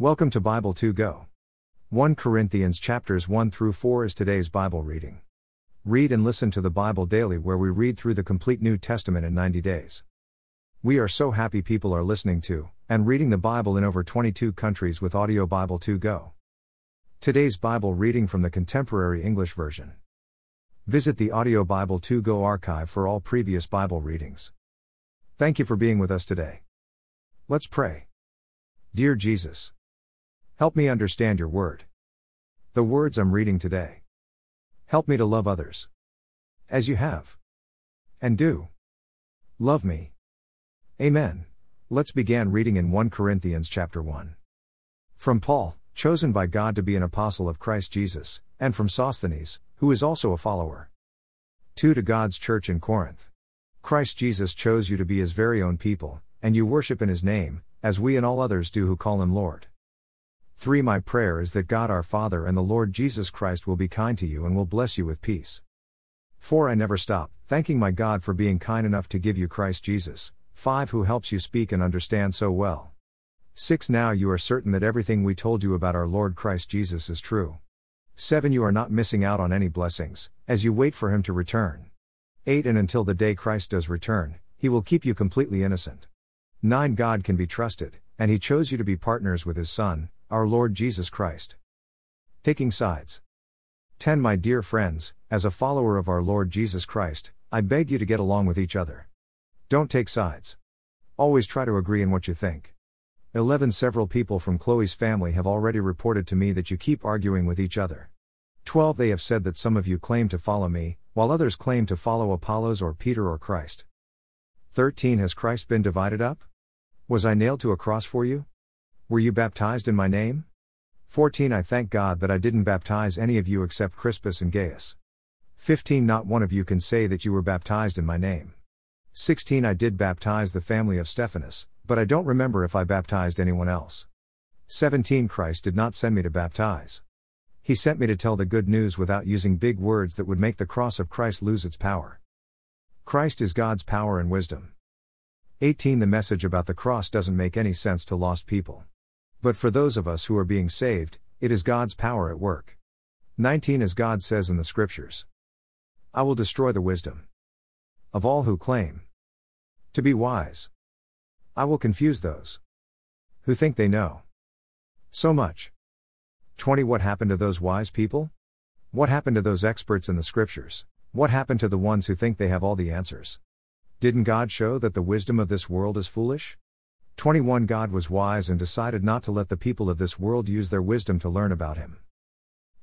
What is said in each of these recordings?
Welcome to Bible 2 Go. 1 Corinthians chapters 1 through 4 is today's Bible reading. Read and listen to the Bible daily where we read through the complete New Testament in 90 days. We are so happy people are listening to and reading the Bible in over 22 countries with audio Bible 2 Go. Today's Bible reading from the Contemporary English Version. Visit the Audio Bible 2 Go archive for all previous Bible readings. Thank you for being with us today. Let's pray. Dear Jesus, Help me understand your word. The words I'm reading today. Help me to love others. As you have. And do. Love me. Amen. Let's begin reading in 1 Corinthians chapter 1. From Paul, chosen by God to be an apostle of Christ Jesus, and from Sosthenes, who is also a follower. 2 to God's church in Corinth. Christ Jesus chose you to be his very own people, and you worship in his name, as we and all others do who call him Lord. 3. My prayer is that God our Father and the Lord Jesus Christ will be kind to you and will bless you with peace. 4. I never stop, thanking my God for being kind enough to give you Christ Jesus. 5. Who helps you speak and understand so well. 6. Now you are certain that everything we told you about our Lord Christ Jesus is true. 7. You are not missing out on any blessings, as you wait for him to return. 8. And until the day Christ does return, he will keep you completely innocent. 9. God can be trusted, and he chose you to be partners with his Son, our Lord Jesus Christ. Taking sides. 10. My dear friends, as a follower of our Lord Jesus Christ, I beg you to get along with each other. Don't take sides. Always try to agree in what you think. 11. Several people from Chloe's family have already reported to me that you keep arguing with each other. 12. They have said that some of you claim to follow me, while others claim to follow Apollos or Peter or Christ. 13. Has Christ been divided up? Was I nailed to a cross for you? Were you baptized in my name? 14 I thank God that I didn't baptize any of you except Crispus and Gaius. 15 Not one of you can say that you were baptized in my name. 16 I did baptize the family of Stephanas, but I don't remember if I baptized anyone else. 17 Christ did not send me to baptize. He sent me to tell the good news without using big words that would make the cross of Christ lose its power. Christ is God's power and wisdom. 18 The message about the cross doesn't make any sense to lost people. But for those of us who are being saved, it is God's power at work. 19 As God says in the Scriptures I will destroy the wisdom of all who claim to be wise. I will confuse those who think they know so much. 20 What happened to those wise people? What happened to those experts in the Scriptures? What happened to the ones who think they have all the answers? Didn't God show that the wisdom of this world is foolish? 21 God was wise and decided not to let the people of this world use their wisdom to learn about Him.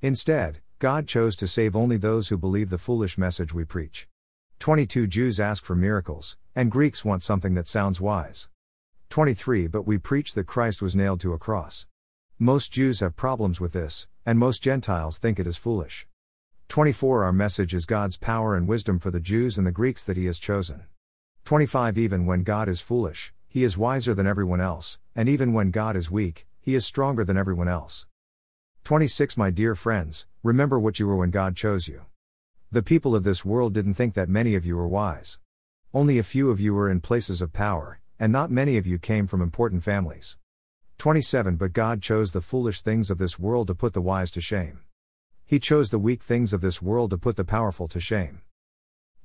Instead, God chose to save only those who believe the foolish message we preach. 22 Jews ask for miracles, and Greeks want something that sounds wise. 23 But we preach that Christ was nailed to a cross. Most Jews have problems with this, and most Gentiles think it is foolish. 24 Our message is God's power and wisdom for the Jews and the Greeks that He has chosen. 25 Even when God is foolish, he is wiser than everyone else, and even when God is weak, He is stronger than everyone else. 26 My dear friends, remember what you were when God chose you. The people of this world didn't think that many of you were wise. Only a few of you were in places of power, and not many of you came from important families. 27 But God chose the foolish things of this world to put the wise to shame. He chose the weak things of this world to put the powerful to shame.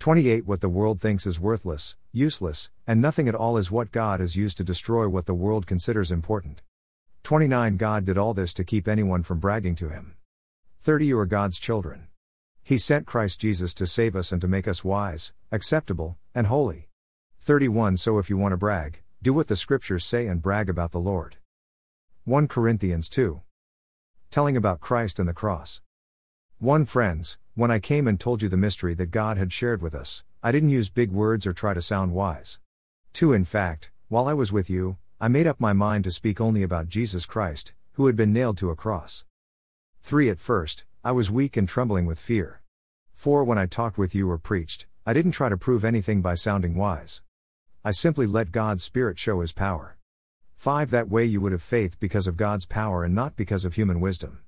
28 What the world thinks is worthless, useless, and nothing at all is what God has used to destroy what the world considers important. 29 God did all this to keep anyone from bragging to him. 30 You are God's children. He sent Christ Jesus to save us and to make us wise, acceptable, and holy. 31 So if you want to brag, do what the scriptures say and brag about the Lord. 1 Corinthians 2. Telling about Christ and the cross. 1 Friends, when I came and told you the mystery that God had shared with us, I didn't use big words or try to sound wise. 2. In fact, while I was with you, I made up my mind to speak only about Jesus Christ, who had been nailed to a cross. 3. At first, I was weak and trembling with fear. 4. When I talked with you or preached, I didn't try to prove anything by sounding wise. I simply let God's Spirit show His power. 5. That way you would have faith because of God's power and not because of human wisdom.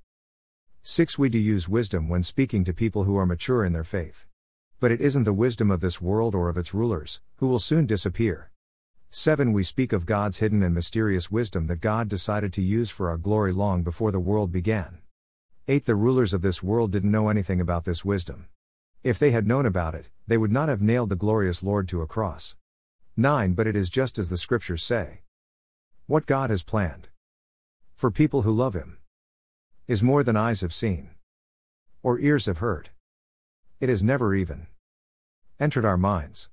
6. We do use wisdom when speaking to people who are mature in their faith. But it isn't the wisdom of this world or of its rulers, who will soon disappear. 7. We speak of God's hidden and mysterious wisdom that God decided to use for our glory long before the world began. 8. The rulers of this world didn't know anything about this wisdom. If they had known about it, they would not have nailed the glorious Lord to a cross. 9. But it is just as the scriptures say. What God has planned for people who love Him is more than eyes have seen or ears have heard. It has never even entered our minds.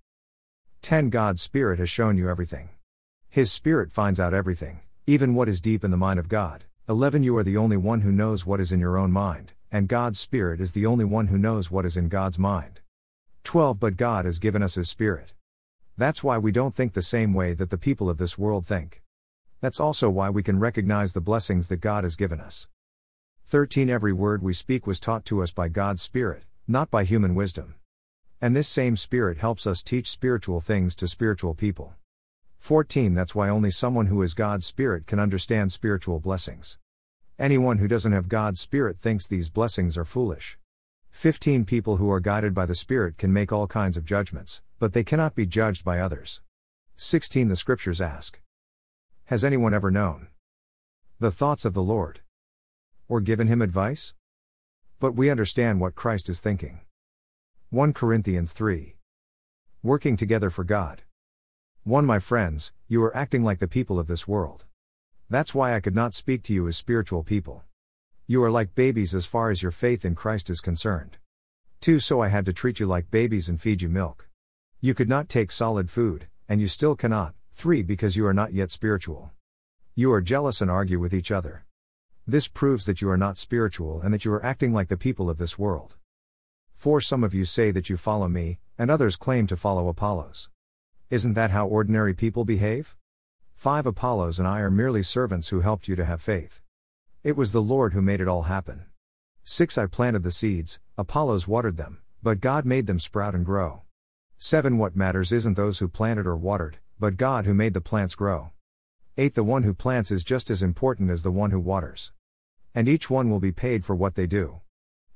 10. God's Spirit has shown you everything. His Spirit finds out everything, even what is deep in the mind of God. 11. You are the only one who knows what is in your own mind and God's Spirit is the only one who knows what is in God's mind. 12. But God has given us His Spirit. That's why we don't think the same way that the people of this world think. That's also why we can recognize the blessings that God has given us. 13. Every word we speak was taught to us by God's Spirit, not by human wisdom. And this same Spirit helps us teach spiritual things to spiritual people. 14. That's why only someone who is God's Spirit can understand spiritual blessings. Anyone who doesn't have God's Spirit thinks these blessings are foolish. 15 People who are guided by the Spirit can make all kinds of judgments, but they cannot be judged by others. 16 The Scriptures ask Has anyone ever known the thoughts of the Lord? Or given him advice? But we understand what Christ is thinking. 1 Corinthians 3 Working together for God. 1 My friends, you are acting like the people of this world. That's why I could not speak to you as spiritual people. You are like babies as far as your faith in Christ is concerned. 2. So I had to treat you like babies and feed you milk. You could not take solid food, and you still cannot. 3. Because you are not yet spiritual. You are jealous and argue with each other. This proves that you are not spiritual and that you are acting like the people of this world. 4. Some of you say that you follow me, and others claim to follow Apollos. Isn't that how ordinary people behave? 5 Apollos and I are merely servants who helped you to have faith. It was the Lord who made it all happen. 6 I planted the seeds, Apollos watered them, but God made them sprout and grow. 7 What matters isn't those who planted or watered, but God who made the plants grow. 8 The one who plants is just as important as the one who waters. And each one will be paid for what they do.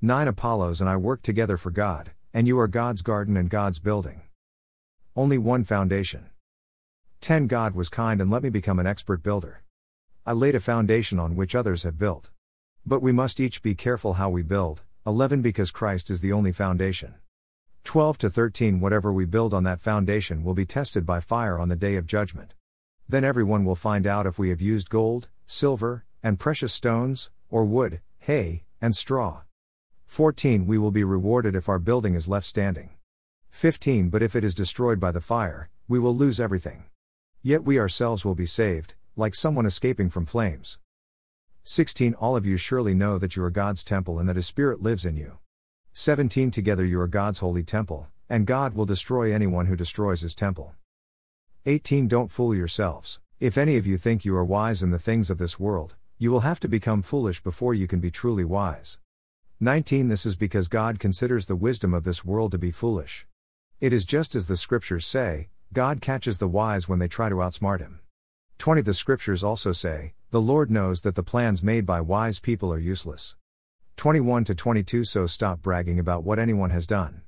9 Apollos and I work together for God, and you are God's garden and God's building. Only one foundation. 10 God was kind and let me become an expert builder. I laid a foundation on which others have built. But we must each be careful how we build. 11 Because Christ is the only foundation. 12 to 13 Whatever we build on that foundation will be tested by fire on the day of judgment. Then everyone will find out if we have used gold, silver, and precious stones, or wood, hay, and straw. 14 We will be rewarded if our building is left standing. 15 But if it is destroyed by the fire, we will lose everything. Yet we ourselves will be saved, like someone escaping from flames. 16 All of you surely know that you are God's temple and that His Spirit lives in you. 17 Together you are God's holy temple, and God will destroy anyone who destroys His temple. 18 Don't fool yourselves. If any of you think you are wise in the things of this world, you will have to become foolish before you can be truly wise. 19 This is because God considers the wisdom of this world to be foolish. It is just as the scriptures say God catches the wise when they try to outsmart him. 20 The scriptures also say, The Lord knows that the plans made by wise people are useless. 21 to 22 So stop bragging about what anyone has done.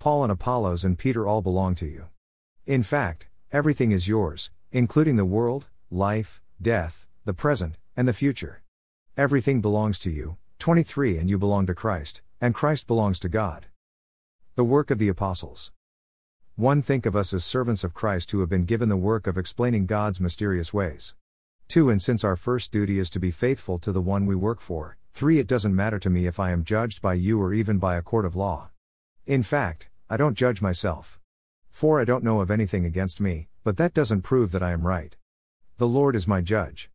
Paul and Apollos and Peter all belong to you. In fact, everything is yours, including the world, life, death, the present, and the future. Everything belongs to you, 23 and you belong to Christ, and Christ belongs to God. The work of the apostles. 1. Think of us as servants of Christ who have been given the work of explaining God's mysterious ways. 2. And since our first duty is to be faithful to the one we work for, 3. It doesn't matter to me if I am judged by you or even by a court of law. In fact, I don't judge myself. 4. I don't know of anything against me, but that doesn't prove that I am right. The Lord is my judge.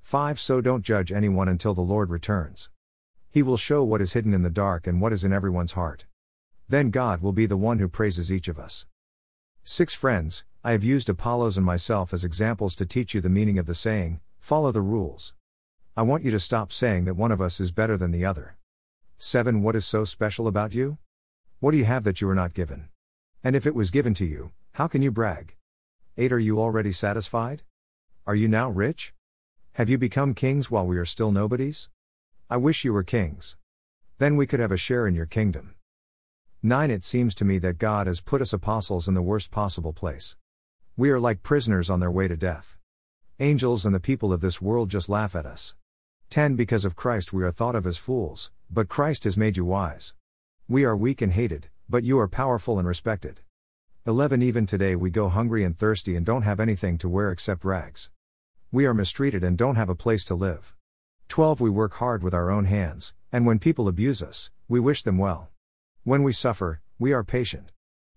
5. So don't judge anyone until the Lord returns. He will show what is hidden in the dark and what is in everyone's heart. Then God will be the one who praises each of us. Six friends, I have used Apollos and myself as examples to teach you the meaning of the saying, follow the rules. I want you to stop saying that one of us is better than the other. 7. What is so special about you? What do you have that you are not given? And if it was given to you, how can you brag? 8. Are you already satisfied? Are you now rich? Have you become kings while we are still nobodies? I wish you were kings. Then we could have a share in your kingdom. 9 It seems to me that God has put us apostles in the worst possible place. We are like prisoners on their way to death. Angels and the people of this world just laugh at us. 10 Because of Christ we are thought of as fools, but Christ has made you wise. We are weak and hated, but you are powerful and respected. 11 Even today we go hungry and thirsty and don't have anything to wear except rags. We are mistreated and don't have a place to live. 12 We work hard with our own hands, and when people abuse us, we wish them well. When we suffer, we are patient.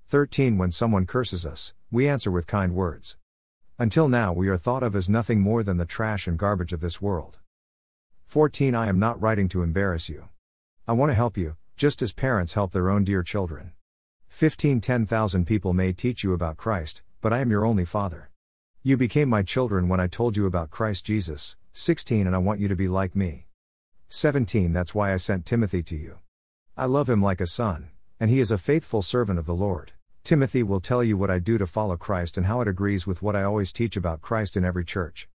13 When someone curses us, we answer with kind words. Until now, we are thought of as nothing more than the trash and garbage of this world. 14 I am not writing to embarrass you. I want to help you, just as parents help their own dear children. 15 10,000 people may teach you about Christ, but I am your only Father. You became my children when I told you about Christ Jesus. 16 And I want you to be like me. 17 That's why I sent Timothy to you. I love him like a son, and he is a faithful servant of the Lord. Timothy will tell you what I do to follow Christ and how it agrees with what I always teach about Christ in every church.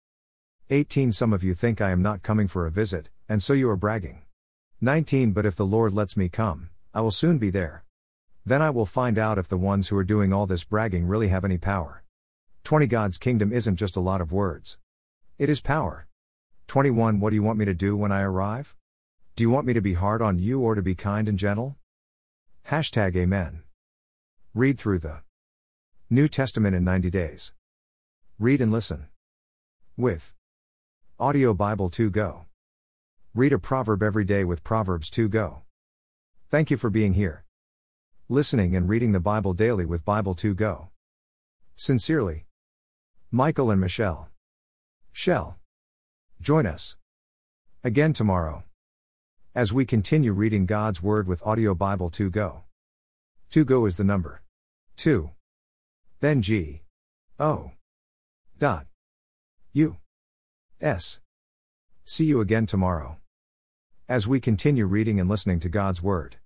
18 Some of you think I am not coming for a visit, and so you are bragging. 19 But if the Lord lets me come, I will soon be there. Then I will find out if the ones who are doing all this bragging really have any power. 20 God's kingdom isn't just a lot of words. It is power. 21 What do you want me to do when I arrive? Do you want me to be hard on you or to be kind and gentle? Hashtag Amen. Read through the New Testament in 90 days. Read and listen. With Audio Bible 2 Go. Read a proverb every day with Proverbs 2 Go. Thank you for being here. Listening and reading the Bible daily with Bible 2 Go. Sincerely, Michael and Michelle. Shell. Join us again tomorrow as we continue reading God's Word with Audio Bible 2 Go. 2 Go is the number 2. Then G. O. Dot. U. S. See you again tomorrow. As we continue reading and listening to God's Word.